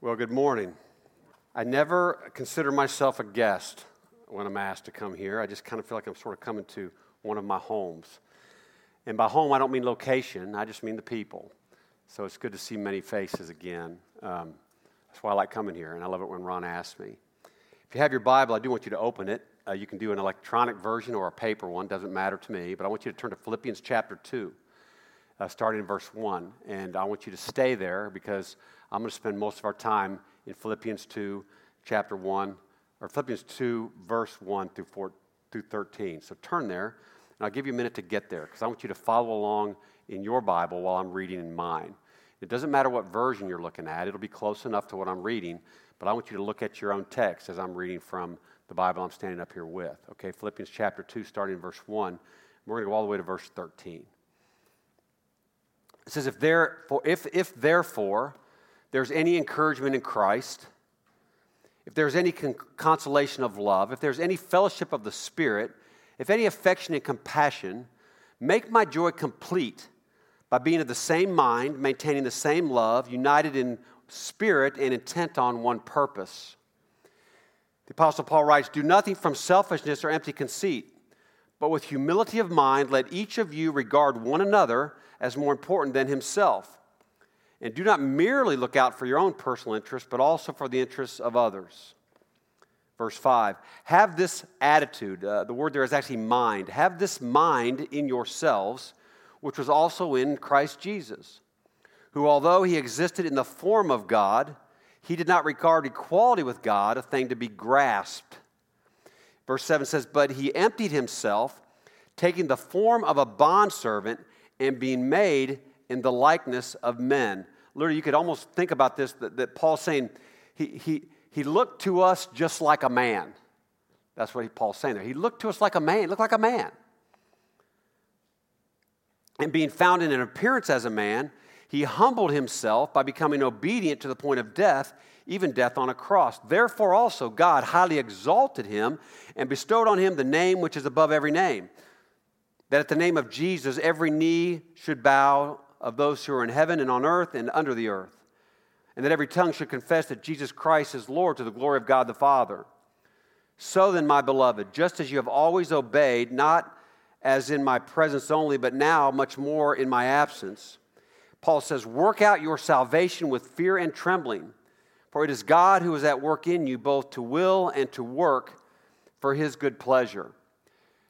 Well, good morning. I never consider myself a guest when I'm asked to come here. I just kind of feel like I'm sort of coming to one of my homes. And by home, I don't mean location, I just mean the people. So it's good to see many faces again. Um, that's why I like coming here, and I love it when Ron asks me. If you have your Bible, I do want you to open it. Uh, you can do an electronic version or a paper one, doesn't matter to me, but I want you to turn to Philippians chapter 2, uh, starting in verse 1. And I want you to stay there because I'm going to spend most of our time in Philippians 2, chapter 1, or Philippians 2, verse 1 through, 4, through 13. So turn there, and I'll give you a minute to get there because I want you to follow along in your Bible while I'm reading in mine. It doesn't matter what version you're looking at, it'll be close enough to what I'm reading, but I want you to look at your own text as I'm reading from the Bible I'm standing up here with. Okay, Philippians chapter 2, starting in verse 1. We're going to go all the way to verse 13. It says, If, therefore, if, if therefore, there's any encouragement in Christ, if there's any con- consolation of love, if there's any fellowship of the Spirit, if any affection and compassion, make my joy complete by being of the same mind, maintaining the same love, united in spirit and intent on one purpose. The Apostle Paul writes Do nothing from selfishness or empty conceit, but with humility of mind, let each of you regard one another as more important than himself. And do not merely look out for your own personal interests, but also for the interests of others. Verse 5 Have this attitude, uh, the word there is actually mind. Have this mind in yourselves, which was also in Christ Jesus, who, although he existed in the form of God, he did not regard equality with God a thing to be grasped. Verse 7 says, But he emptied himself, taking the form of a bondservant and being made in the likeness of men. Literally, you could almost think about this that, that Paul's saying he, he, he looked to us just like a man. That's what he, Paul's saying there. He looked to us like a man, looked like a man. And being found in an appearance as a man, he humbled himself by becoming obedient to the point of death, even death on a cross. Therefore, also, God highly exalted him and bestowed on him the name which is above every name, that at the name of Jesus every knee should bow of those who are in heaven and on earth and under the earth, and that every tongue should confess that Jesus Christ is Lord to the glory of God the Father. So then, my beloved, just as you have always obeyed, not as in my presence only, but now much more in my absence, Paul says, Work out your salvation with fear and trembling, for it is God who is at work in you both to will and to work for his good pleasure.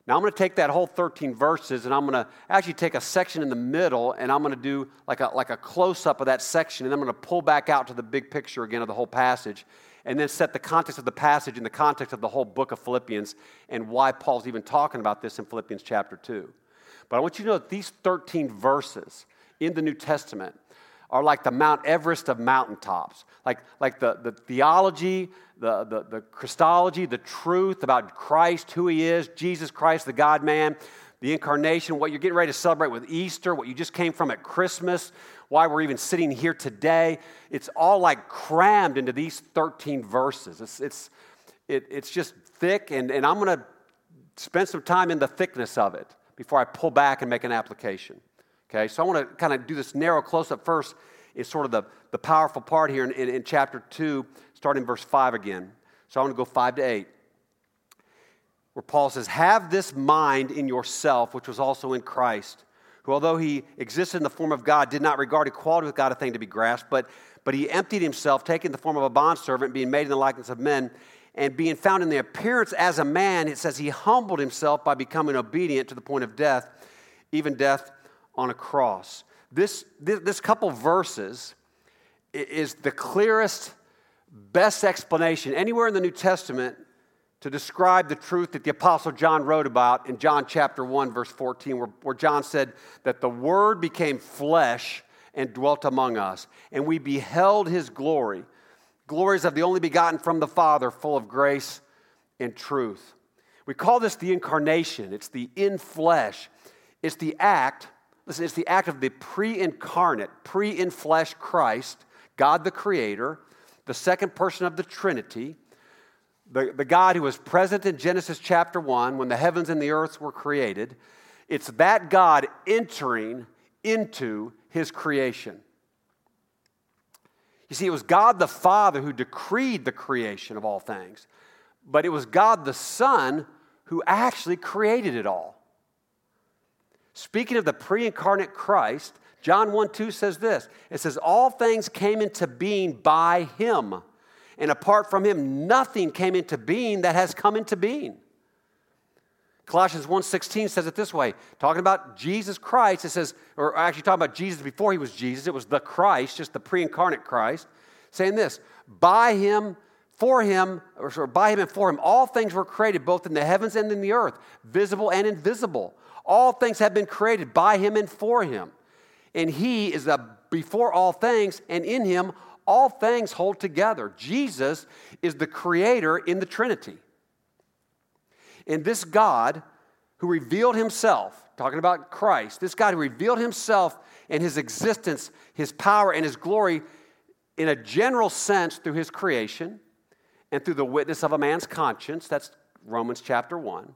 Now, I'm going to take that whole 13 verses and I'm going to actually take a section in the middle and I'm going to do like a, like a close up of that section and I'm going to pull back out to the big picture again of the whole passage and then set the context of the passage in the context of the whole book of Philippians and why Paul's even talking about this in Philippians chapter 2. But I want you to know that these 13 verses in the New Testament are like the Mount Everest of mountaintops. Like, like the, the theology, the, the, the Christology, the truth about Christ, who he is, Jesus Christ, the God man, the incarnation, what you're getting ready to celebrate with Easter, what you just came from at Christmas, why we're even sitting here today. It's all like crammed into these 13 verses. It's, it's, it, it's just thick, and, and I'm going to spend some time in the thickness of it before I pull back and make an application. Okay, so I want to kind of do this narrow close up first. Is sort of the, the powerful part here in, in, in chapter 2, starting verse 5 again. So I want to go 5 to 8 where Paul says, Have this mind in yourself, which was also in Christ, who, although he existed in the form of God, did not regard equality with God a thing to be grasped, but, but he emptied himself, taking the form of a bondservant, being made in the likeness of men, and being found in the appearance as a man, it says he humbled himself by becoming obedient to the point of death, even death on a cross. This, this, this couple verses is the clearest, best explanation anywhere in the New Testament to describe the truth that the Apostle John wrote about in John chapter 1, verse 14, where, where John said that the Word became flesh and dwelt among us, and we beheld his glory. Glories of the only begotten from the Father, full of grace and truth. We call this the incarnation, it's the in flesh, it's the act Listen, it's the act of the pre incarnate, pre in flesh Christ, God the Creator, the second person of the Trinity, the, the God who was present in Genesis chapter 1 when the heavens and the earth were created. It's that God entering into his creation. You see, it was God the Father who decreed the creation of all things, but it was God the Son who actually created it all. Speaking of the pre incarnate Christ, John 1 2 says this it says, All things came into being by him, and apart from him, nothing came into being that has come into being. Colossians 1:16 says it this way, talking about Jesus Christ, it says, or actually talking about Jesus before he was Jesus, it was the Christ, just the pre-incarnate Christ, saying this, by him, for him, or by him and for him, all things were created, both in the heavens and in the earth, visible and invisible. All things have been created by him and for him. And he is the before all things, and in him all things hold together. Jesus is the creator in the Trinity. And this God who revealed himself, talking about Christ, this God who revealed himself and his existence, his power, and his glory in a general sense through his creation and through the witness of a man's conscience. That's Romans chapter 1.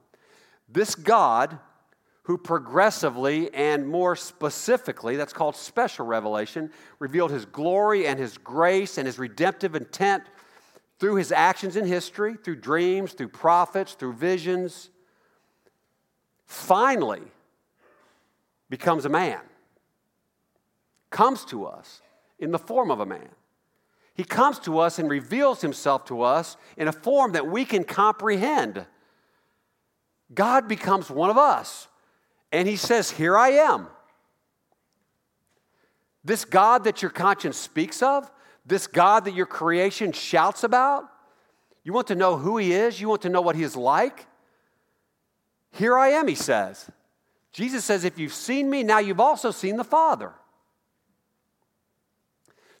This God who progressively and more specifically, that's called special revelation, revealed his glory and his grace and his redemptive intent through his actions in history, through dreams, through prophets, through visions, finally becomes a man, comes to us in the form of a man. He comes to us and reveals himself to us in a form that we can comprehend. God becomes one of us, and he says, Here I am. This God that your conscience speaks of, this God that your creation shouts about? You want to know who He is? You want to know what He is like? Here I am, He says. Jesus says, If you've seen me, now you've also seen the Father.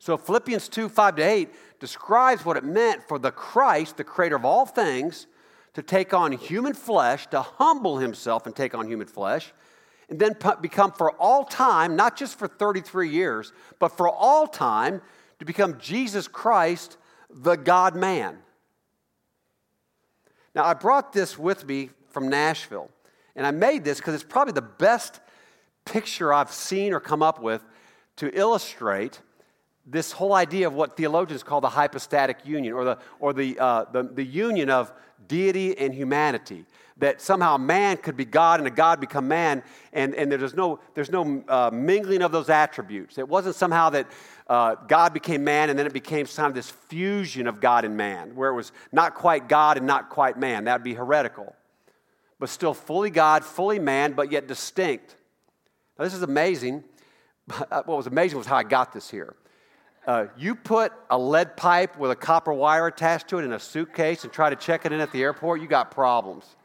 So Philippians 2 5 to 8 describes what it meant for the Christ, the creator of all things, to take on human flesh, to humble himself and take on human flesh, and then become for all time, not just for 33 years, but for all time, to become Jesus Christ, the God man. Now, I brought this with me from Nashville, and I made this because it's probably the best picture I've seen or come up with to illustrate this whole idea of what theologians call the hypostatic union or the, or the, uh, the, the union of deity and humanity that somehow man could be God and a God become man, and, and there's no, there's no uh, mingling of those attributes. It wasn't somehow that uh, God became man and then it became some kind of this fusion of God and man, where it was not quite God and not quite man. That would be heretical. But still fully God, fully man, but yet distinct. Now, this is amazing. What was amazing was how I got this here. Uh, you put a lead pipe with a copper wire attached to it in a suitcase and try to check it in at the airport, you got problems.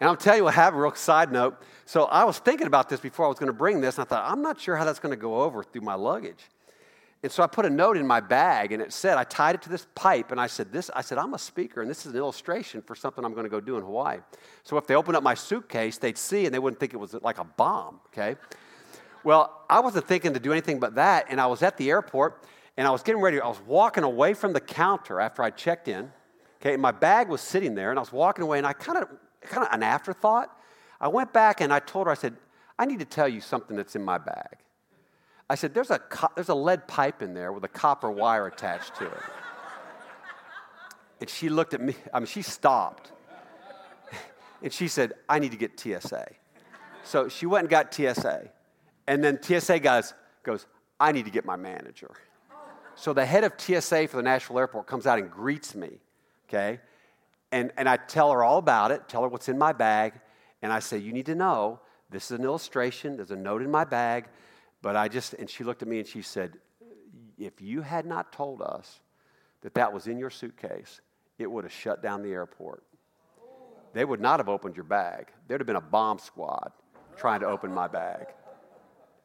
And I'll tell you what happened, real side note. So I was thinking about this before I was going to bring this, and I thought, I'm not sure how that's going to go over through my luggage. And so I put a note in my bag, and it said, I tied it to this pipe, and I said, this, I said, I'm a speaker, and this is an illustration for something I'm going to go do in Hawaii. So if they opened up my suitcase, they'd see, and they wouldn't think it was like a bomb, okay? Well, I wasn't thinking to do anything but that, and I was at the airport, and I was getting ready. I was walking away from the counter after I checked in, okay, and my bag was sitting there, and I was walking away, and I kind of kind of an afterthought. I went back and I told her, I said, I need to tell you something that's in my bag. I said, there's a, co- there's a lead pipe in there with a copper wire attached to it. And she looked at me, I mean, she stopped. And she said, I need to get TSA. So she went and got TSA. And then TSA guys goes, I need to get my manager. So the head of TSA for the Nashville Airport comes out and greets me, okay? and, and I tell her all about it, tell her what's in my bag, and I say, You need to know this is an illustration, there's a note in my bag, but I just, and she looked at me and she said, If you had not told us that that was in your suitcase, it would have shut down the airport. They would not have opened your bag. There'd have been a bomb squad trying to open my bag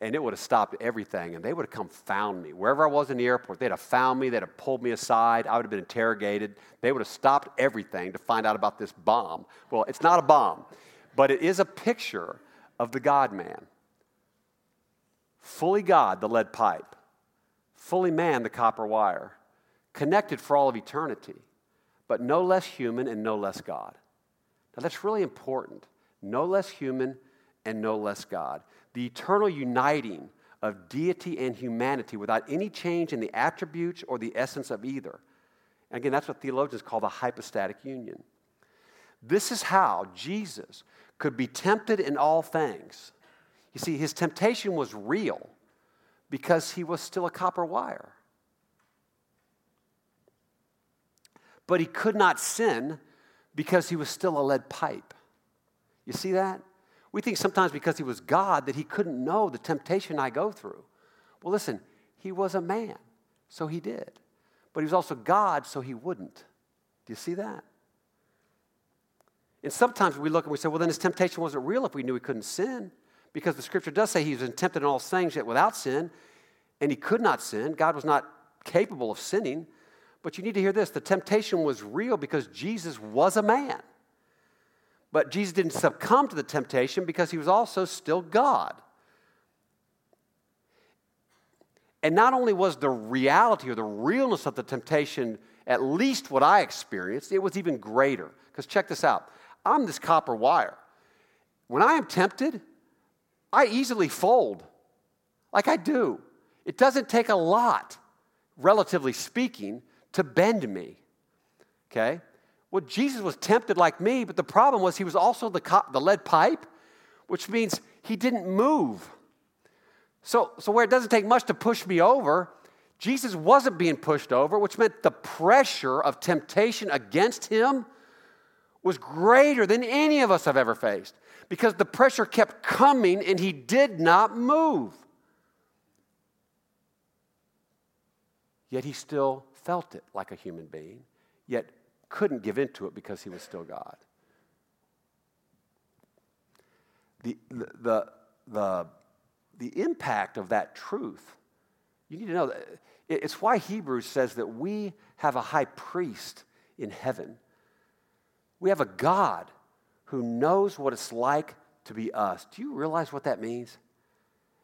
and it would have stopped everything. And they would have come found me. Wherever I was in the airport, they'd have found me, they'd have pulled me aside, I would have been interrogated. They would have stopped everything to find out about this bomb. Well, it's not a bomb, but it is a picture of the God man. Fully God, the lead pipe, fully man, the copper wire, connected for all of eternity, but no less human and no less God. Now, that's really important. No less human and no less God the eternal uniting of deity and humanity without any change in the attributes or the essence of either. And again, that's what theologians call the hypostatic union. This is how Jesus could be tempted in all things. You see, his temptation was real because he was still a copper wire. But he could not sin because he was still a lead pipe. You see that? We think sometimes because he was God that he couldn't know the temptation I go through. Well, listen, he was a man, so he did. But he was also God, so he wouldn't. Do you see that? And sometimes we look and we say, well, then his temptation wasn't real if we knew he couldn't sin. Because the scripture does say he was tempted in all things, yet without sin, and he could not sin. God was not capable of sinning. But you need to hear this the temptation was real because Jesus was a man. But Jesus didn't succumb to the temptation because he was also still God. And not only was the reality or the realness of the temptation at least what I experienced, it was even greater. Because check this out I'm this copper wire. When I am tempted, I easily fold, like I do. It doesn't take a lot, relatively speaking, to bend me. Okay? Well, Jesus was tempted like me, but the problem was he was also the, co- the lead pipe, which means he didn't move. So, so, where it doesn't take much to push me over, Jesus wasn't being pushed over, which meant the pressure of temptation against him was greater than any of us have ever faced because the pressure kept coming and he did not move. Yet he still felt it like a human being, yet couldn't give into it because he was still God. The, the, the, the impact of that truth, you need to know that it's why Hebrews says that we have a high priest in heaven. We have a God who knows what it's like to be us. Do you realize what that means?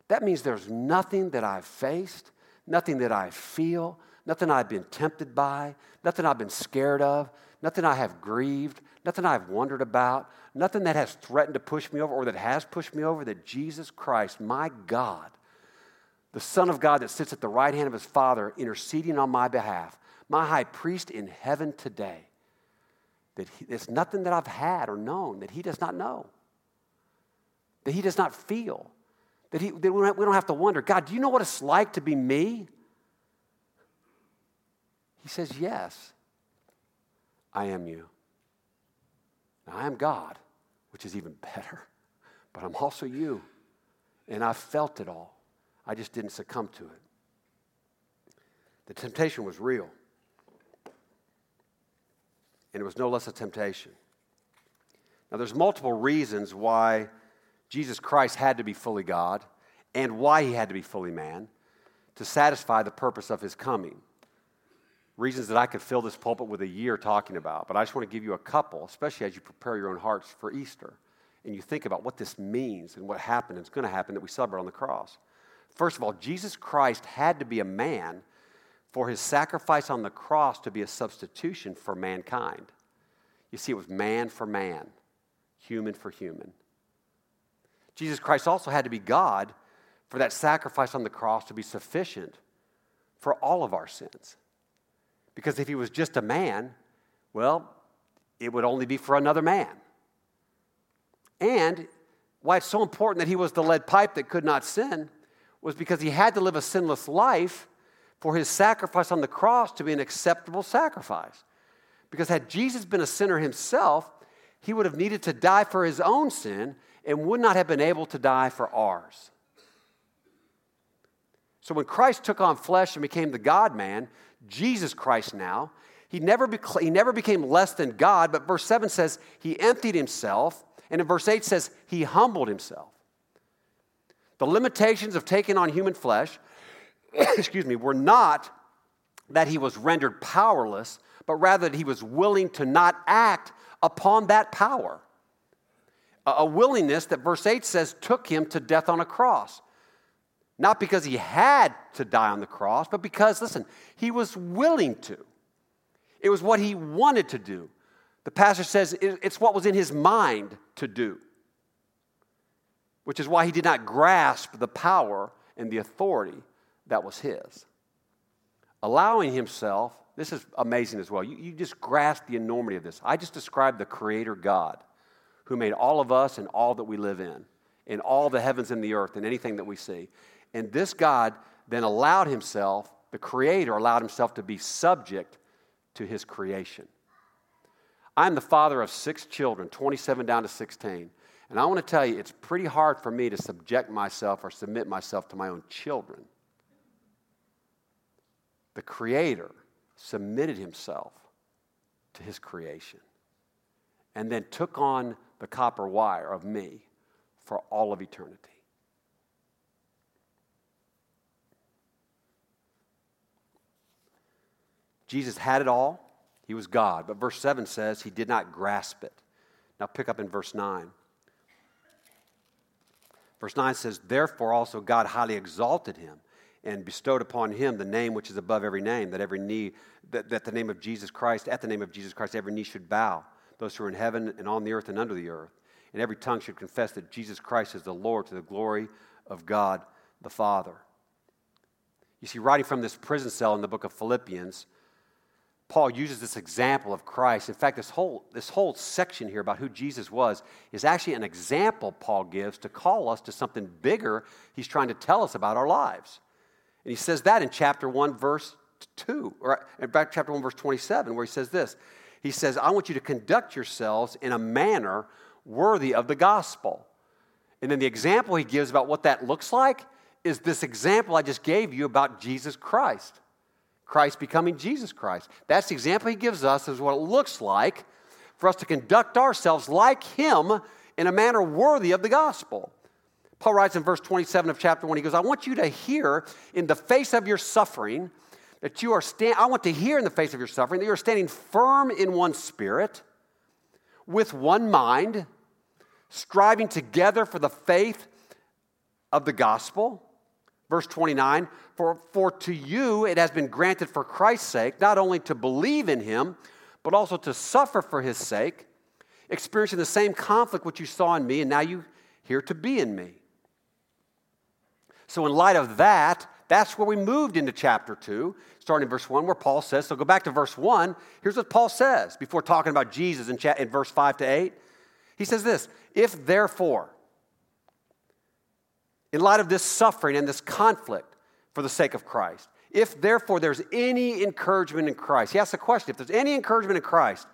That means there's nothing that I've faced, nothing that I feel, nothing I've been tempted by, nothing I've been scared of, nothing I have grieved, nothing I've wondered about, nothing that has threatened to push me over or that has pushed me over, that Jesus Christ, my God, the Son of God that sits at the right hand of his Father, interceding on my behalf, my high priest in heaven today, that he, there's nothing that I've had or known that he does not know, that he does not feel, that, he, that we don't have to wonder, God, do you know what it's like to be me? He says, Yes, I am you. Now, I am God, which is even better, but I'm also you. And I felt it all. I just didn't succumb to it. The temptation was real, and it was no less a temptation. Now, there's multiple reasons why Jesus Christ had to be fully God and why he had to be fully man to satisfy the purpose of his coming reasons that I could fill this pulpit with a year talking about, but I just want to give you a couple, especially as you prepare your own hearts for Easter and you think about what this means and what happened and it's going to happen that we celebrate on the cross. First of all, Jesus Christ had to be a man for his sacrifice on the cross to be a substitution for mankind. You see, it was man for man, human for human. Jesus Christ also had to be God for that sacrifice on the cross to be sufficient for all of our sins. Because if he was just a man, well, it would only be for another man. And why it's so important that he was the lead pipe that could not sin was because he had to live a sinless life for his sacrifice on the cross to be an acceptable sacrifice. Because had Jesus been a sinner himself, he would have needed to die for his own sin and would not have been able to die for ours. So when Christ took on flesh and became the God man, Jesus Christ now. He never, he never became less than God, but verse 7 says he emptied himself, and in verse 8 says he humbled himself. The limitations of taking on human flesh, excuse me, were not that he was rendered powerless, but rather that he was willing to not act upon that power. A willingness that verse 8 says took him to death on a cross. Not because he had to die on the cross, but because, listen, he was willing to. It was what he wanted to do. The pastor says it's what was in his mind to do, which is why he did not grasp the power and the authority that was his. Allowing himself, this is amazing as well. You, you just grasp the enormity of this. I just described the Creator God who made all of us and all that we live in, and all the heavens and the earth and anything that we see. And this God then allowed himself, the Creator allowed himself to be subject to his creation. I'm the father of six children, 27 down to 16. And I want to tell you, it's pretty hard for me to subject myself or submit myself to my own children. The Creator submitted himself to his creation and then took on the copper wire of me for all of eternity. Jesus had it all. He was God. But verse 7 says he did not grasp it. Now pick up in verse 9. Verse 9 says, Therefore also God highly exalted him and bestowed upon him the name which is above every name, that every knee, that, that the name of Jesus Christ, at the name of Jesus Christ, every knee should bow, those who are in heaven and on the earth and under the earth. And every tongue should confess that Jesus Christ is the Lord to the glory of God the Father. You see, writing from this prison cell in the book of Philippians, Paul uses this example of Christ. In fact, this whole, this whole section here about who Jesus was is actually an example Paul gives to call us to something bigger he's trying to tell us about our lives. And he says that in chapter 1, verse 2, or in back chapter 1, verse 27, where he says this. He says, I want you to conduct yourselves in a manner worthy of the gospel. And then the example he gives about what that looks like is this example I just gave you about Jesus Christ. Christ becoming Jesus Christ. That's the example he gives us as what it looks like for us to conduct ourselves like him in a manner worthy of the gospel. Paul writes in verse 27 of chapter 1, he goes, I want you to hear in the face of your suffering that you are stand I want to hear in the face of your suffering that you are standing firm in one spirit, with one mind, striving together for the faith of the gospel. Verse 29 for, for to you it has been granted for Christ's sake, not only to believe in him, but also to suffer for his sake, experiencing the same conflict which you saw in me, and now you here to be in me. So, in light of that, that's where we moved into chapter 2, starting in verse 1, where Paul says, so go back to verse 1. Here's what Paul says before talking about Jesus in, verse 5 to 8. He says this If therefore, in light of this suffering and this conflict for the sake of Christ. If therefore there's any encouragement in Christ, he asks a question. If there's any encouragement in Christ,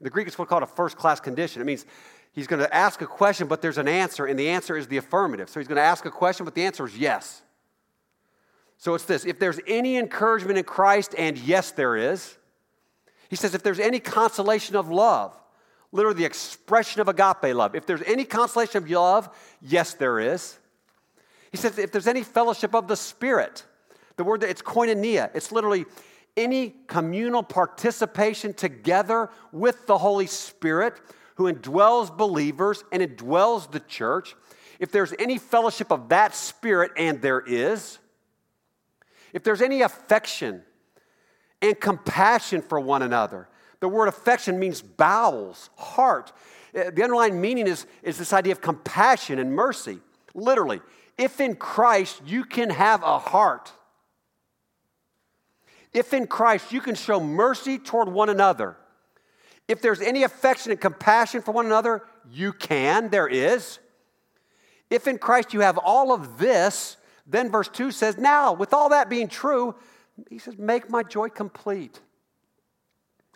the Greek it's what's called a first class condition. It means he's going to ask a question, but there's an answer, and the answer is the affirmative. So he's going to ask a question, but the answer is yes. So it's this if there's any encouragement in Christ, and yes, there is, he says, if there's any consolation of love, literally the expression of agape love, if there's any consolation of love, yes, there is. He says, if there's any fellowship of the Spirit, the word that it's koinonia, it's literally any communal participation together with the Holy Spirit who indwells believers and indwells the church. If there's any fellowship of that Spirit, and there is, if there's any affection and compassion for one another, the word affection means bowels, heart. Uh, the underlying meaning is, is this idea of compassion and mercy. Literally, if in Christ you can have a heart, if in Christ you can show mercy toward one another, if there's any affection and compassion for one another, you can, there is. If in Christ you have all of this, then verse 2 says, Now, with all that being true, he says, Make my joy complete.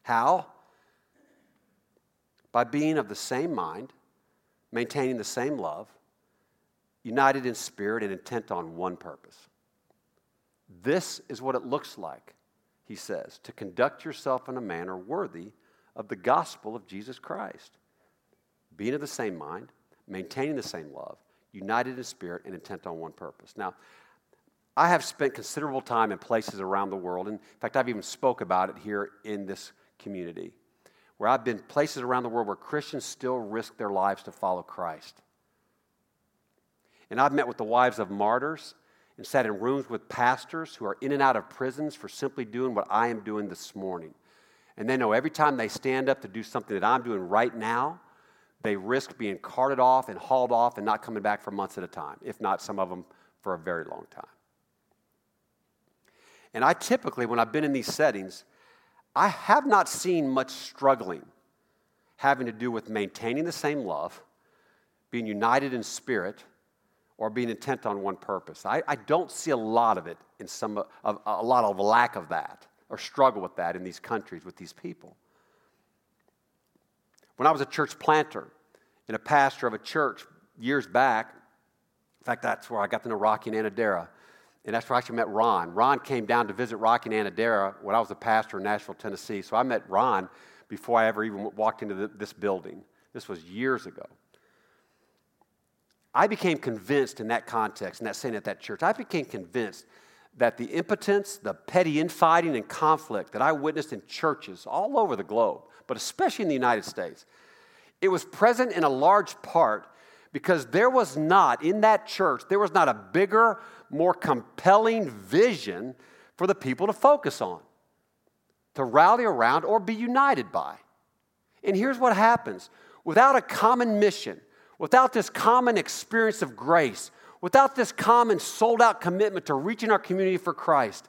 How? By being of the same mind, maintaining the same love united in spirit and intent on one purpose. This is what it looks like, he says, to conduct yourself in a manner worthy of the gospel of Jesus Christ. Being of the same mind, maintaining the same love, united in spirit and intent on one purpose. Now, I have spent considerable time in places around the world. And in fact, I've even spoke about it here in this community, where I've been places around the world where Christians still risk their lives to follow Christ. And I've met with the wives of martyrs and sat in rooms with pastors who are in and out of prisons for simply doing what I am doing this morning. And they know every time they stand up to do something that I'm doing right now, they risk being carted off and hauled off and not coming back for months at a time, if not some of them for a very long time. And I typically, when I've been in these settings, I have not seen much struggling having to do with maintaining the same love, being united in spirit, or being intent on one purpose. I, I don't see a lot of it in some, of, a lot of lack of that or struggle with that in these countries with these people. When I was a church planter and a pastor of a church years back, in fact, that's where I got to know Rocky and Anadera. And that's where I actually met Ron. Ron came down to visit Rocky and Anadera when I was a pastor in Nashville, Tennessee. So I met Ron before I ever even walked into the, this building. This was years ago. I became convinced in that context, in that saying at that church, I became convinced that the impotence, the petty infighting and conflict that I witnessed in churches all over the globe, but especially in the United States, it was present in a large part because there was not, in that church, there was not a bigger, more compelling vision for the people to focus on, to rally around, or be united by. And here's what happens without a common mission, without this common experience of grace, without this common sold out commitment to reaching our community for Christ,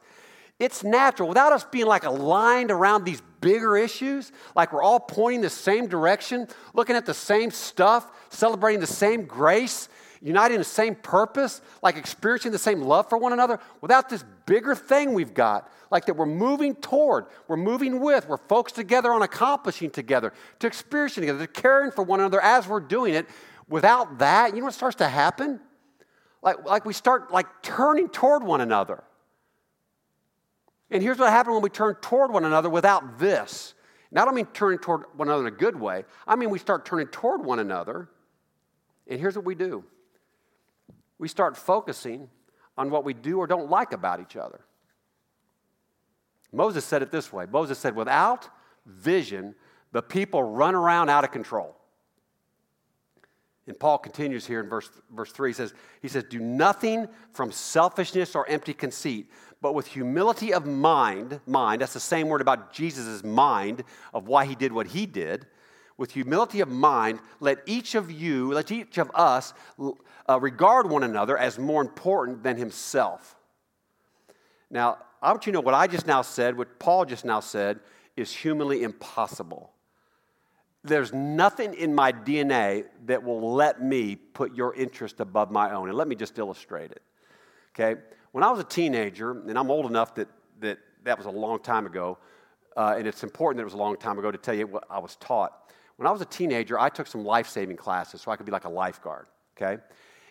it's natural, without us being like aligned around these bigger issues, like we're all pointing the same direction, looking at the same stuff, celebrating the same grace, uniting the same purpose, like experiencing the same love for one another, without this bigger thing we've got, like that we're moving toward, we're moving with, we're folks together on accomplishing together, to experiencing together, to caring for one another as we're doing it. Without that, you know what starts to happen? Like, like we start like turning toward one another. And here's what happens when we turn toward one another without this. And I don't mean turning toward one another in a good way. I mean we start turning toward one another. And here's what we do we start focusing on what we do or don't like about each other. Moses said it this way Moses said, without vision, the people run around out of control. And Paul continues here in verse, verse 3. He says, he says, Do nothing from selfishness or empty conceit, but with humility of mind, mind, that's the same word about Jesus' mind of why he did what he did. With humility of mind, let each of you, let each of us uh, regard one another as more important than himself. Now, I want you to know what I just now said, what Paul just now said, is humanly impossible. There's nothing in my DNA that will let me put your interest above my own. And let me just illustrate it. Okay? When I was a teenager, and I'm old enough that that, that was a long time ago, uh, and it's important that it was a long time ago to tell you what I was taught. When I was a teenager, I took some life saving classes so I could be like a lifeguard. Okay?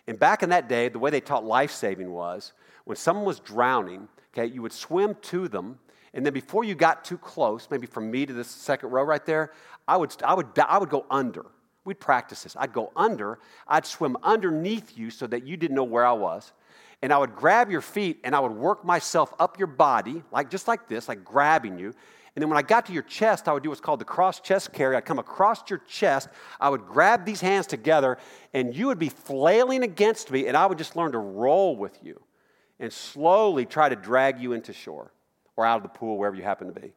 And back in that day, the way they taught life saving was when someone was drowning, okay, you would swim to them and then before you got too close, maybe from me to this second row right there, I would, I would, I would go under. We'd practice this. I'd go under, I'd swim underneath you so that you didn't know where I was. And I would grab your feet and I would work myself up your body, like just like this, like grabbing you. And then when I got to your chest, I would do what's called the cross chest carry. I'd come across your chest, I would grab these hands together, and you would be flailing against me, and I would just learn to roll with you and slowly try to drag you into shore or out of the pool, wherever you happen to be.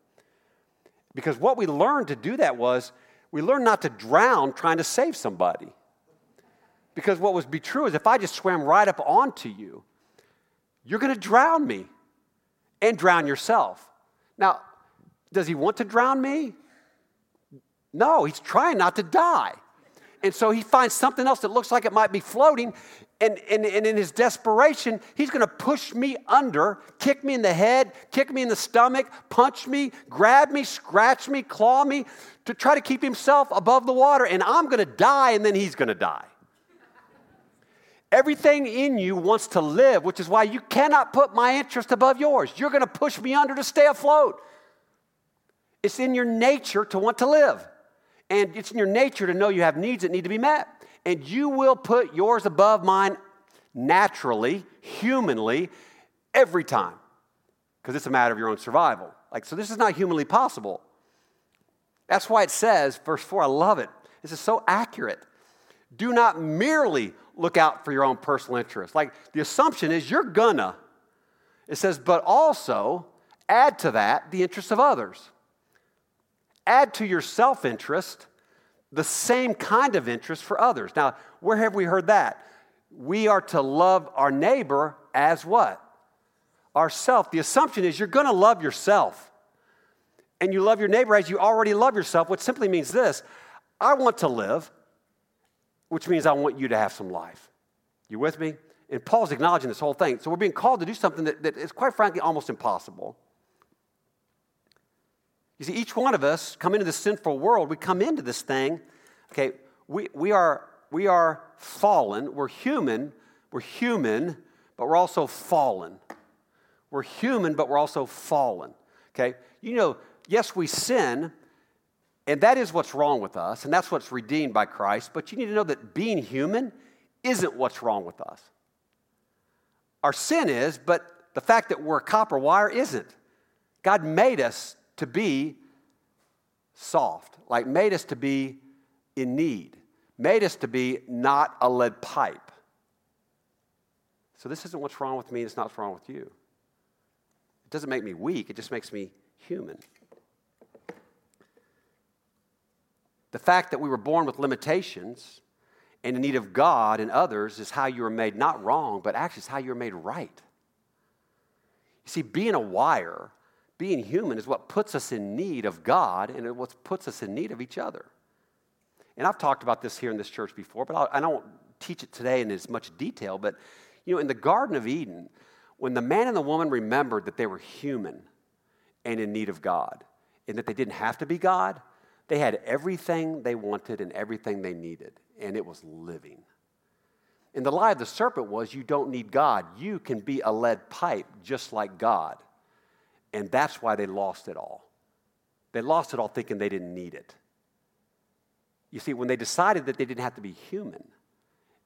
Because what we learned to do that was we learned not to drown trying to save somebody. Because what would be true is if I just swam right up onto you, you're going to drown me and drown yourself. Now, does he want to drown me? No, he's trying not to die. And so he finds something else that looks like it might be floating, and, and, and in his desperation, he's going to push me under, kick me in the head, kick me in the stomach, punch me, grab me, scratch me, claw me to try to keep himself above the water. And I'm going to die, and then he's going to die. Everything in you wants to live, which is why you cannot put my interest above yours. You're going to push me under to stay afloat. It's in your nature to want to live, and it's in your nature to know you have needs that need to be met and you will put yours above mine naturally, humanly, every time, because it's a matter of your own survival. Like, so this is not humanly possible. That's why it says, verse 4, I love it. This is so accurate. Do not merely look out for your own personal interest. Like, the assumption is you're gonna. It says, but also add to that the interest of others. Add to your self interest the same kind of interest for others. Now, where have we heard that? we are to love our neighbor as what? Ourself. The assumption is you're going to love yourself. And you love your neighbor as you already love yourself, which simply means this I want to live, which means I want you to have some life. You with me? And Paul's acknowledging this whole thing. So we're being called to do something that, that is, quite frankly, almost impossible. You see, each one of us come into this sinful world, we come into this thing, okay, we, we, are, we are fallen, we're human, we're human, but we're also fallen. We're human, but we're also fallen. Okay? You know, yes, we sin, and that is what's wrong with us, and that's what's redeemed by Christ, but you need to know that being human isn't what's wrong with us. Our sin is, but the fact that we're copper wire isn't. God made us to be soft, like made us to be in need, made us to be not a lead pipe. So this isn't what's wrong with me, it's not what's wrong with you. It doesn't make me weak, it just makes me human. The fact that we were born with limitations and in need of God and others is how you were made not wrong, but actually it's how you were made right. You see, being a wire, being human, is what puts us in need of God and what puts us in need of each other. And I've talked about this here in this church before, but I don't teach it today in as much detail. But, you know, in the Garden of Eden, when the man and the woman remembered that they were human and in need of God, and that they didn't have to be God, they had everything they wanted and everything they needed, and it was living. And the lie of the serpent was you don't need God. You can be a lead pipe just like God. And that's why they lost it all. They lost it all thinking they didn't need it. You see, when they decided that they didn't have to be human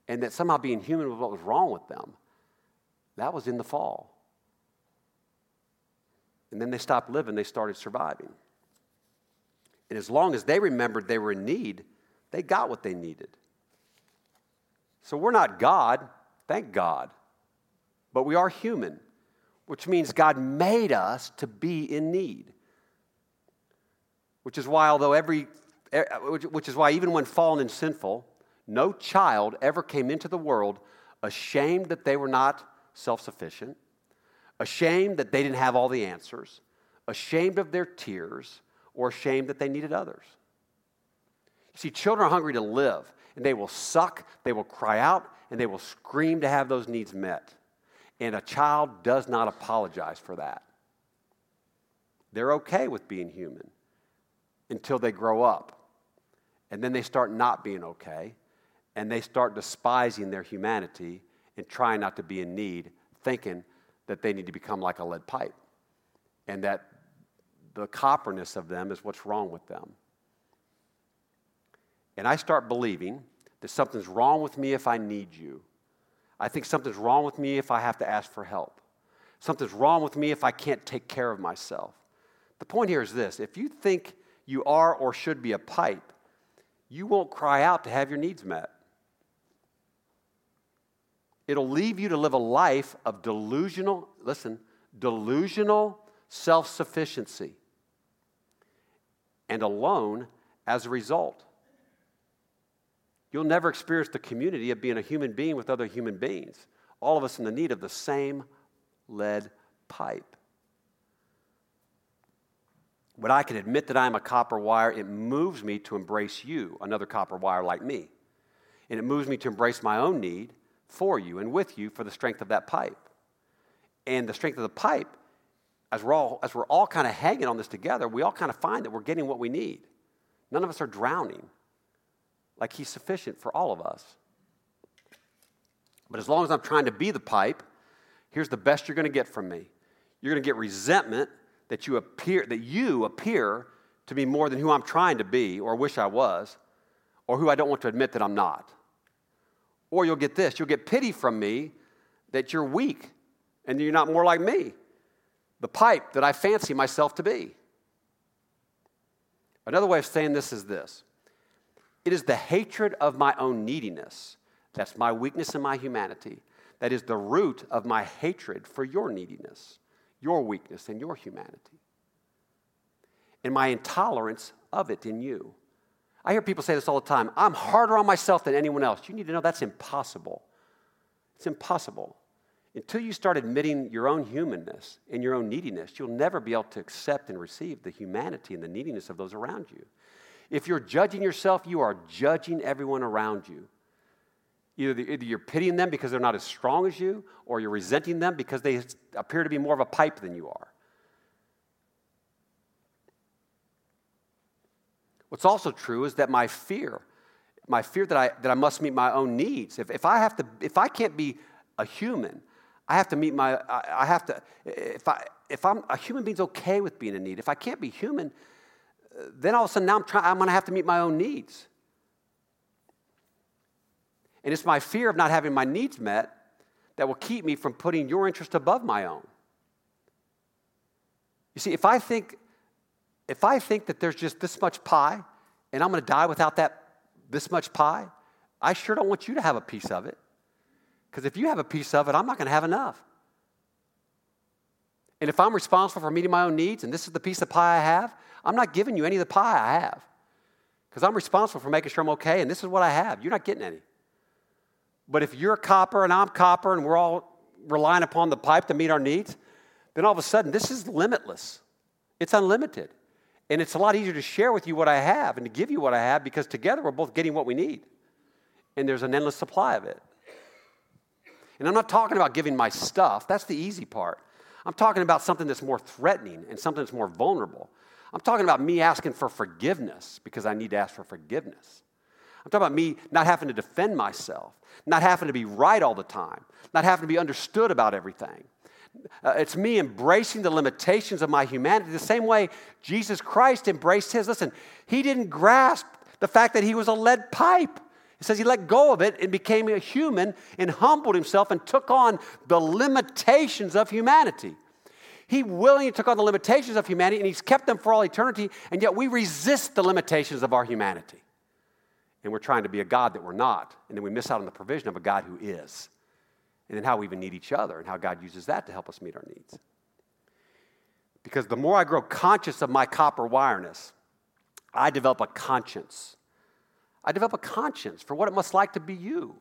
and that somehow being human was what was wrong with them, that was in the fall. And then they stopped living, they started surviving. And as long as they remembered they were in need, they got what they needed. So we're not God, thank God, but we are human, which means God made us to be in need. Which is why, although every which is why even when fallen and sinful, no child ever came into the world ashamed that they were not self sufficient, ashamed that they didn't have all the answers, ashamed of their tears, or ashamed that they needed others. You see, children are hungry to live, and they will suck, they will cry out, and they will scream to have those needs met. And a child does not apologize for that. They're okay with being human until they grow up and then they start not being okay, and they start despising their humanity and trying not to be in need, thinking that they need to become like a lead pipe, and that the copperness of them is what's wrong with them. And I start believing that something's wrong with me if I need you. I think something's wrong with me if I have to ask for help. Something's wrong with me if I can't take care of myself. The point here is this if you think you are or should be a pipe, you won't cry out to have your needs met. It'll leave you to live a life of delusional, listen, delusional self sufficiency and alone as a result. You'll never experience the community of being a human being with other human beings, all of us in the need of the same lead pipe. When I can admit that I'm a copper wire, it moves me to embrace you, another copper wire like me. And it moves me to embrace my own need for you and with you for the strength of that pipe. And the strength of the pipe, as we're all, as we're all kind of hanging on this together, we all kind of find that we're getting what we need. None of us are drowning. Like He's sufficient for all of us. But as long as I'm trying to be the pipe, here's the best you're going to get from me. You're going to get resentment that you appear that you appear to be more than who I'm trying to be or wish I was or who I don't want to admit that I'm not. Or you'll get this, you'll get pity from me that you're weak and you're not more like me. The pipe that I fancy myself to be. Another way of saying this is this it is the hatred of my own neediness, that's my weakness and my humanity, that is the root of my hatred for your neediness your weakness and your humanity, and my intolerance of it in you. I hear people say this all the time I'm harder on myself than anyone else. You need to know that's impossible. It's impossible. Until you start admitting your own humanness and your own neediness, you'll never be able to accept and receive the humanity and the neediness of those around you. If you're judging yourself, you are judging everyone around you. Either, either you're pitying them because they're not as strong as you, or you're resenting them because they appear to be more of a pipe than you are. What's also true is that my fear, my fear that I, that I must meet my own needs, if, if I have to, if I can't be a human, I have to meet my, I, I have to, if, I, if I'm, a human being's okay with being in need. If I can't be human, then all of a sudden now I'm, trying, I'm going to have to meet my own needs. And it's my fear of not having my needs met that will keep me from putting your interest above my own. You see, if I think if I think that there's just this much pie and I'm going to die without that this much pie, I sure don't want you to have a piece of it. Because if you have a piece of it, I'm not going to have enough. And if I'm responsible for meeting my own needs and this is the piece of pie I have, I'm not giving you any of the pie I have. Because I'm responsible for making sure I'm okay and this is what I have. You're not getting any. But if you're copper and I'm copper and we're all relying upon the pipe to meet our needs, then all of a sudden this is limitless. It's unlimited. And it's a lot easier to share with you what I have and to give you what I have because together we're both getting what we need. And there's an endless supply of it. And I'm not talking about giving my stuff, that's the easy part. I'm talking about something that's more threatening and something that's more vulnerable. I'm talking about me asking for forgiveness because I need to ask for forgiveness. I'm talking about me not having to defend myself, not having to be right all the time, not having to be understood about everything. Uh, it's me embracing the limitations of my humanity the same way Jesus Christ embraced his. Listen, he didn't grasp the fact that he was a lead pipe. It says he let go of it and became a human and humbled himself and took on the limitations of humanity. He willingly took on the limitations of humanity and he's kept them for all eternity, and yet we resist the limitations of our humanity. And we're trying to be a God that we're not, and then we miss out on the provision of a God who is and then how we even need each other and how God uses that to help us meet our needs. Because the more I grow conscious of my copper wireness, I develop a conscience. I develop a conscience for what it must like to be you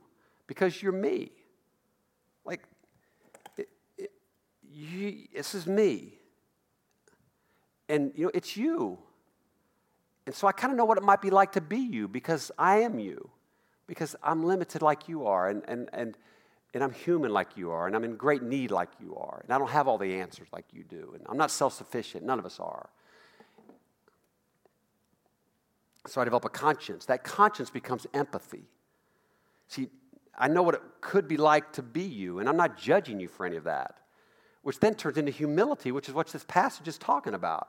because you're me. Like, it, it, you, this is me. And, you know, it's you. And so I kind of know what it might be like to be you because I am you, because I'm limited like you are. And, and, and and I'm human like you are, and I'm in great need like you are, and I don't have all the answers like you do, and I'm not self sufficient. None of us are. So I develop a conscience. That conscience becomes empathy. See, I know what it could be like to be you, and I'm not judging you for any of that, which then turns into humility, which is what this passage is talking about,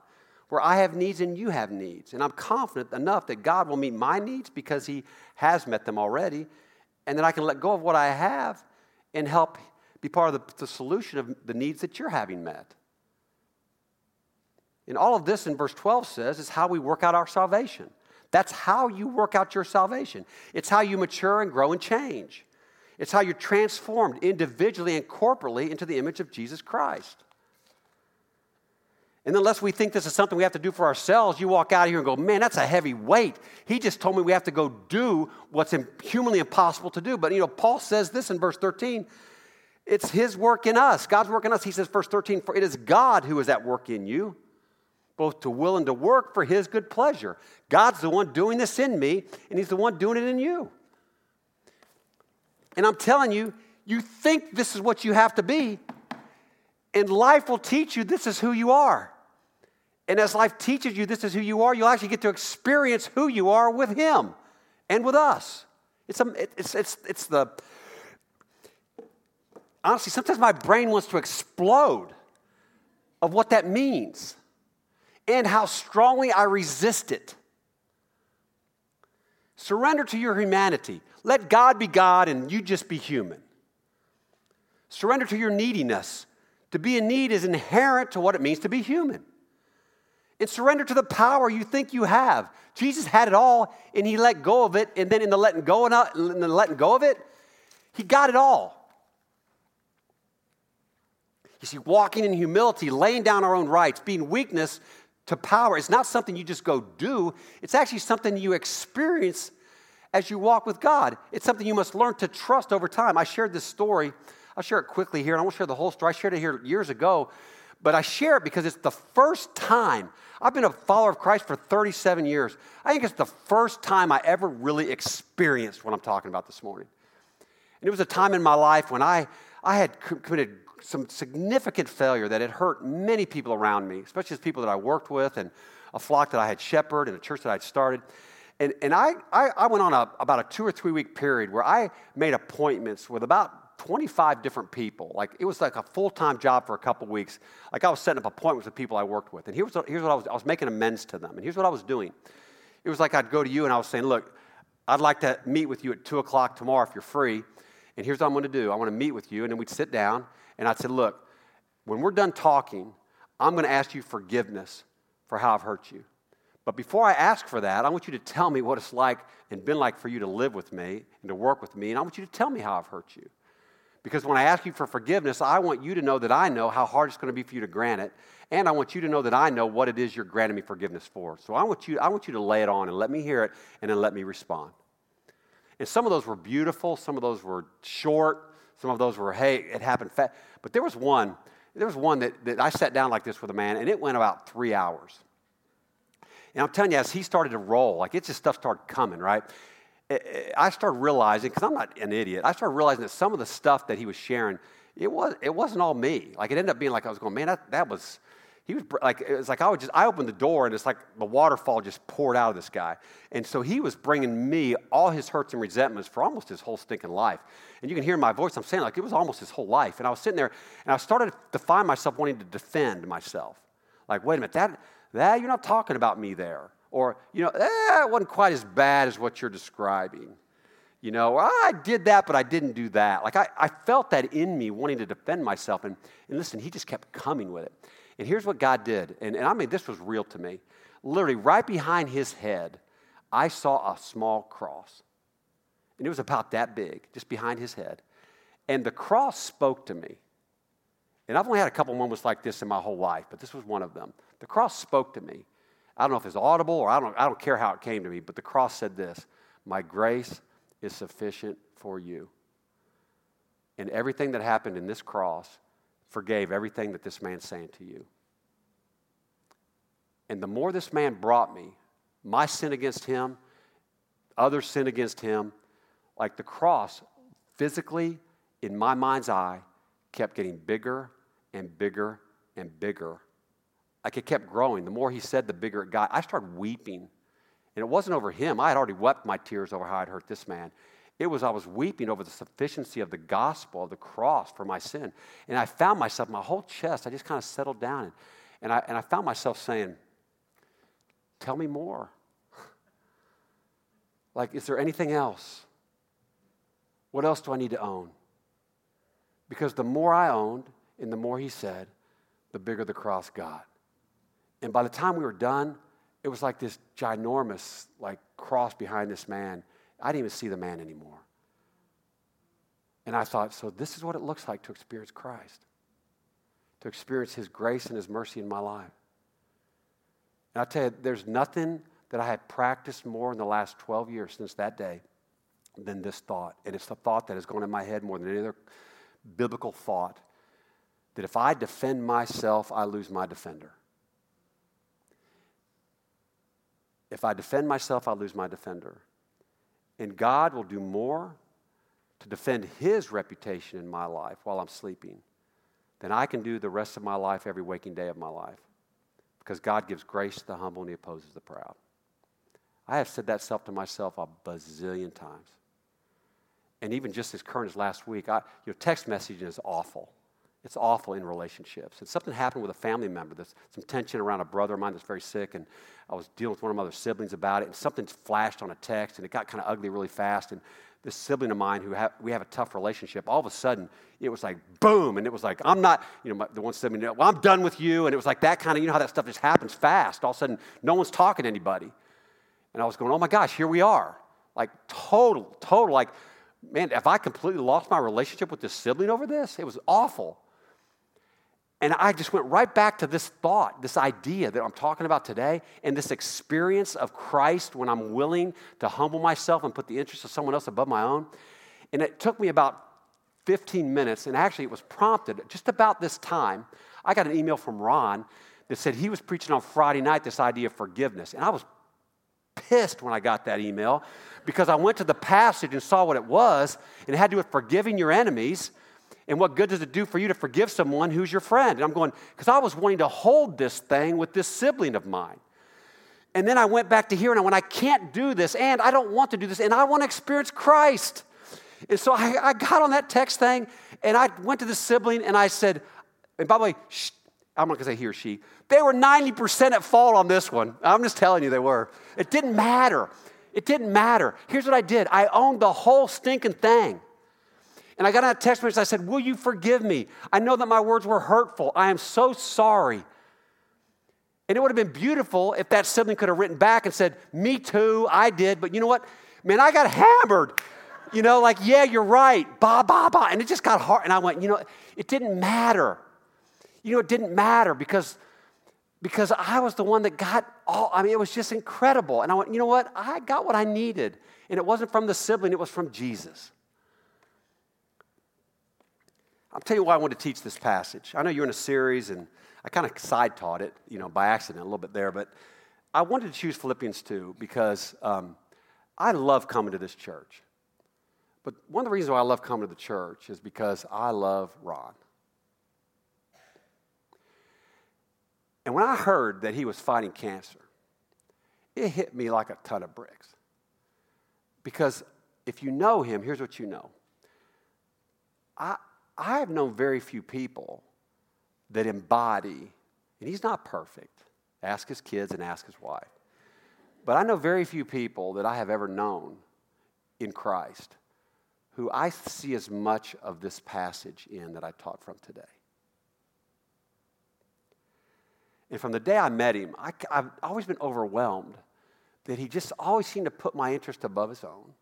where I have needs and you have needs. And I'm confident enough that God will meet my needs because He has met them already, and that I can let go of what I have and help be part of the, the solution of the needs that you're having met. And all of this in verse 12 says is how we work out our salvation. That's how you work out your salvation. It's how you mature and grow and change. It's how you're transformed individually and corporately into the image of Jesus Christ. And unless we think this is something we have to do for ourselves, you walk out of here and go, man, that's a heavy weight. He just told me we have to go do what's humanly impossible to do. But, you know, Paul says this in verse 13 it's his work in us. God's work in us. He says, verse 13, for it is God who is at work in you, both to will and to work for his good pleasure. God's the one doing this in me, and he's the one doing it in you. And I'm telling you, you think this is what you have to be, and life will teach you this is who you are. And as life teaches you this is who you are, you'll actually get to experience who you are with Him and with us. It's, a, it's, it's, it's the, honestly, sometimes my brain wants to explode of what that means and how strongly I resist it. Surrender to your humanity. Let God be God and you just be human. Surrender to your neediness to be in need is inherent to what it means to be human. And surrender to the power you think you have. Jesus had it all and he let go of it. And then in the letting go, uh, in the letting go of it, he got it all. You see, walking in humility, laying down our own rights, being weakness to power is not something you just go do. It's actually something you experience as you walk with God. It's something you must learn to trust over time. I shared this story. I'll share it quickly here, and I won't share the whole story. I shared it here years ago, but I share it because it's the first time. I've been a follower of Christ for 37 years. I think it's the first time I ever really experienced what I'm talking about this morning. And it was a time in my life when I, I had committed some significant failure that had hurt many people around me, especially the people that I worked with and a flock that I had shepherded and a church that I'd started. And, and I, I, I went on a, about a two or three week period where I made appointments with about 25 different people. Like it was like a full time job for a couple weeks. Like I was setting up appointments with people I worked with. And here's what, here's what I was I was making amends to them. And here's what I was doing. It was like I'd go to you and I was saying, Look, I'd like to meet with you at 2 o'clock tomorrow if you're free. And here's what I'm going to do I want to meet with you. And then we'd sit down and I said, Look, when we're done talking, I'm going to ask you forgiveness for how I've hurt you. But before I ask for that, I want you to tell me what it's like and been like for you to live with me and to work with me. And I want you to tell me how I've hurt you. Because when I ask you for forgiveness, I want you to know that I know how hard it's going to be for you to grant it. And I want you to know that I know what it is you're granting me forgiveness for. So I want you, I want you to lay it on and let me hear it and then let me respond. And some of those were beautiful, some of those were short, some of those were, hey, it happened fast. But there was one, there was one that, that I sat down like this with a man, and it went about three hours. And I'm telling you, as he started to roll, like it's just stuff started coming, right? I started realizing, because I'm not an idiot, I started realizing that some of the stuff that he was sharing, it, was, it wasn't all me. Like it ended up being like I was going, man, that, that was, he was like, it was like I would just, I opened the door and it's like the waterfall just poured out of this guy. And so he was bringing me all his hurts and resentments for almost his whole stinking life. And you can hear my voice, I'm saying like it was almost his whole life. And I was sitting there and I started to find myself wanting to defend myself. Like, wait a minute, that, that, you're not talking about me there. Or, you know, eh, it wasn't quite as bad as what you're describing. You know, I did that, but I didn't do that. Like, I, I felt that in me wanting to defend myself. And, and listen, he just kept coming with it. And here's what God did. And, and I mean, this was real to me. Literally, right behind his head, I saw a small cross. And it was about that big, just behind his head. And the cross spoke to me. And I've only had a couple moments like this in my whole life, but this was one of them. The cross spoke to me. I don't know if it's audible or I don't, I don't care how it came to me, but the cross said this My grace is sufficient for you. And everything that happened in this cross forgave everything that this man's saying to you. And the more this man brought me, my sin against him, others' sin against him, like the cross physically, in my mind's eye, kept getting bigger and bigger and bigger like it kept growing. The more he said, the bigger it got. I started weeping. And it wasn't over him. I had already wept my tears over how I'd hurt this man. It was I was weeping over the sufficiency of the gospel, of the cross for my sin. And I found myself, my whole chest, I just kind of settled down. And, and, I, and I found myself saying, Tell me more. like, is there anything else? What else do I need to own? Because the more I owned and the more he said, the bigger the cross got. And by the time we were done, it was like this ginormous like cross behind this man. I didn't even see the man anymore. And I thought, so this is what it looks like to experience Christ, to experience His grace and His mercy in my life. And I tell you, there's nothing that I have practiced more in the last 12 years since that day than this thought. And it's the thought that has gone in my head more than any other biblical thought that if I defend myself, I lose my defender. If I defend myself, I'll lose my defender. And God will do more to defend His reputation in my life while I'm sleeping than I can do the rest of my life, every waking day of my life. Because God gives grace to the humble and He opposes the proud. I have said that self to myself a bazillion times. And even just as current as last week, I, your text messaging is awful. It's awful in relationships. And something happened with a family member. There's some tension around a brother of mine that's very sick, and I was dealing with one of my other siblings about it, and something flashed on a text, and it got kind of ugly really fast. And this sibling of mine, who ha- we have a tough relationship, all of a sudden it was like boom, and it was like I'm not, you know, my, the one sibling, well, I'm done with you, and it was like that kind of, you know how that stuff just happens fast. All of a sudden, no one's talking to anybody, and I was going, oh my gosh, here we are, like total, total, like, man, if I completely lost my relationship with this sibling over this, it was awful. And I just went right back to this thought, this idea that I'm talking about today, and this experience of Christ when I'm willing to humble myself and put the interests of someone else above my own. And it took me about 15 minutes, and actually it was prompted just about this time. I got an email from Ron that said he was preaching on Friday night this idea of forgiveness. And I was pissed when I got that email because I went to the passage and saw what it was, and it had to do with forgiving your enemies. And what good does it do for you to forgive someone who's your friend? And I'm going, because I was wanting to hold this thing with this sibling of mine. And then I went back to here and I went, I can't do this, and I don't want to do this, and I want to experience Christ. And so I, I got on that text thing and I went to the sibling and I said, and by the way, I'm not gonna say he or she, they were 90% at fault on this one. I'm just telling you they were. It didn't matter. It didn't matter. Here's what I did I owned the whole stinking thing. And I got on a text message. I said, Will you forgive me? I know that my words were hurtful. I am so sorry. And it would have been beautiful if that sibling could have written back and said, Me too, I did. But you know what? Man, I got hammered. You know, like, yeah, you're right. Ba, ba, ba. And it just got hard. And I went, you know, it didn't matter. You know, it didn't matter because, because I was the one that got all, I mean, it was just incredible. And I went, you know what? I got what I needed. And it wasn't from the sibling, it was from Jesus. I'll tell you why I want to teach this passage. I know you're in a series, and I kind of side taught it, you know, by accident a little bit there, but I wanted to choose Philippians 2 because um, I love coming to this church. But one of the reasons why I love coming to the church is because I love Ron. And when I heard that he was fighting cancer, it hit me like a ton of bricks. Because if you know him, here's what you know. I, I have known very few people that embody, and he's not perfect. Ask his kids and ask his wife. But I know very few people that I have ever known in Christ who I see as much of this passage in that I taught from today. And from the day I met him, I, have always been overwhelmed that he just always seemed to put my interest above his own.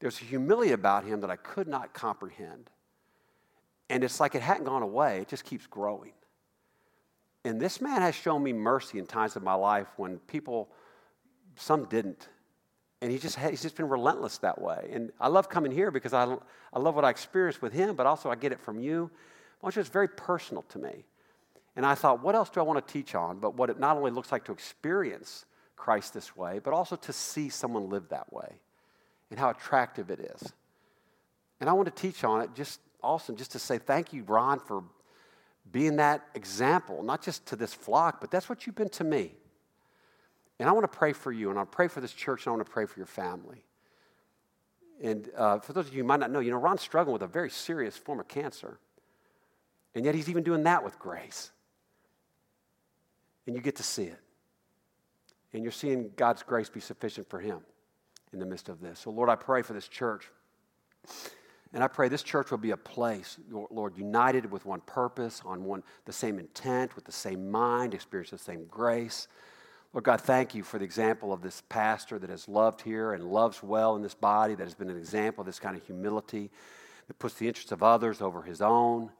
There's a humility about him that I could not comprehend. And it's like it hadn't gone away, it just keeps growing. And this man has shown me mercy in times of my life when people, some didn't. And he just, he's just been relentless that way. And I love coming here because I, I love what I experienced with him, but also I get it from you. It's just very personal to me. And I thought, what else do I want to teach on? But what it not only looks like to experience Christ this way, but also to see someone live that way and how attractive it is. And I want to teach on it just awesome just to say thank you, Ron, for being that example, not just to this flock, but that's what you've been to me. And I want to pray for you, and I'll pray for this church, and I want to pray for your family. And uh, for those of you who might not know, you know, Ron's struggling with a very serious form of cancer. And yet he's even doing that with grace. And you get to see it. And you're seeing God's grace be sufficient for him in the midst of this. So, Lord, I pray for this church. And I pray this church will be a place, Lord, united with one purpose, on one the same intent, with the same mind, experience the same grace. Lord God, thank you for the example of this pastor that has loved here and loves well in this body, that has been an example of this kind of humility, that puts the interests of others over his own.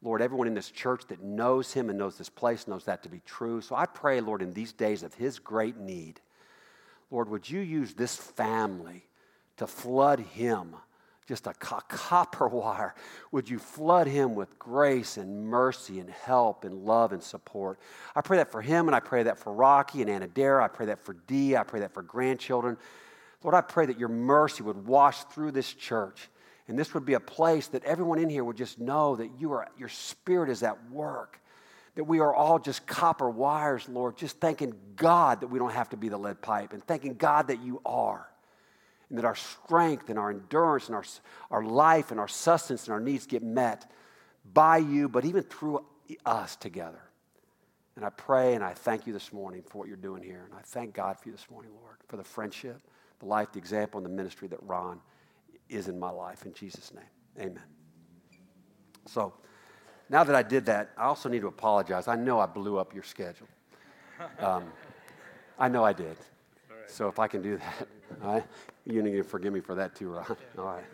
Lord, everyone in this church that knows him and knows this place knows that to be true. So I pray, Lord, in these days of his great need, Lord, would you use this family to flood him just a copper wire. Would you flood him with grace and mercy and help and love and support? I pray that for him, and I pray that for Rocky and Anadara. I pray that for Dee. I pray that for grandchildren. Lord, I pray that your mercy would wash through this church. And this would be a place that everyone in here would just know that you are, your spirit is at work. That we are all just copper wires, Lord, just thanking God that we don't have to be the lead pipe and thanking God that you are and that our strength and our endurance and our, our life and our sustenance and our needs get met by you, but even through us together. And I pray and I thank you this morning for what you're doing here. And I thank God for you this morning, Lord, for the friendship, the life, the example, and the ministry that Ron is in my life. In Jesus' name, amen. So now that I did that, I also need to apologize. I know I blew up your schedule. Um, I know I did. So if I can do that, all right, you need to forgive me for that too, Ron. All right.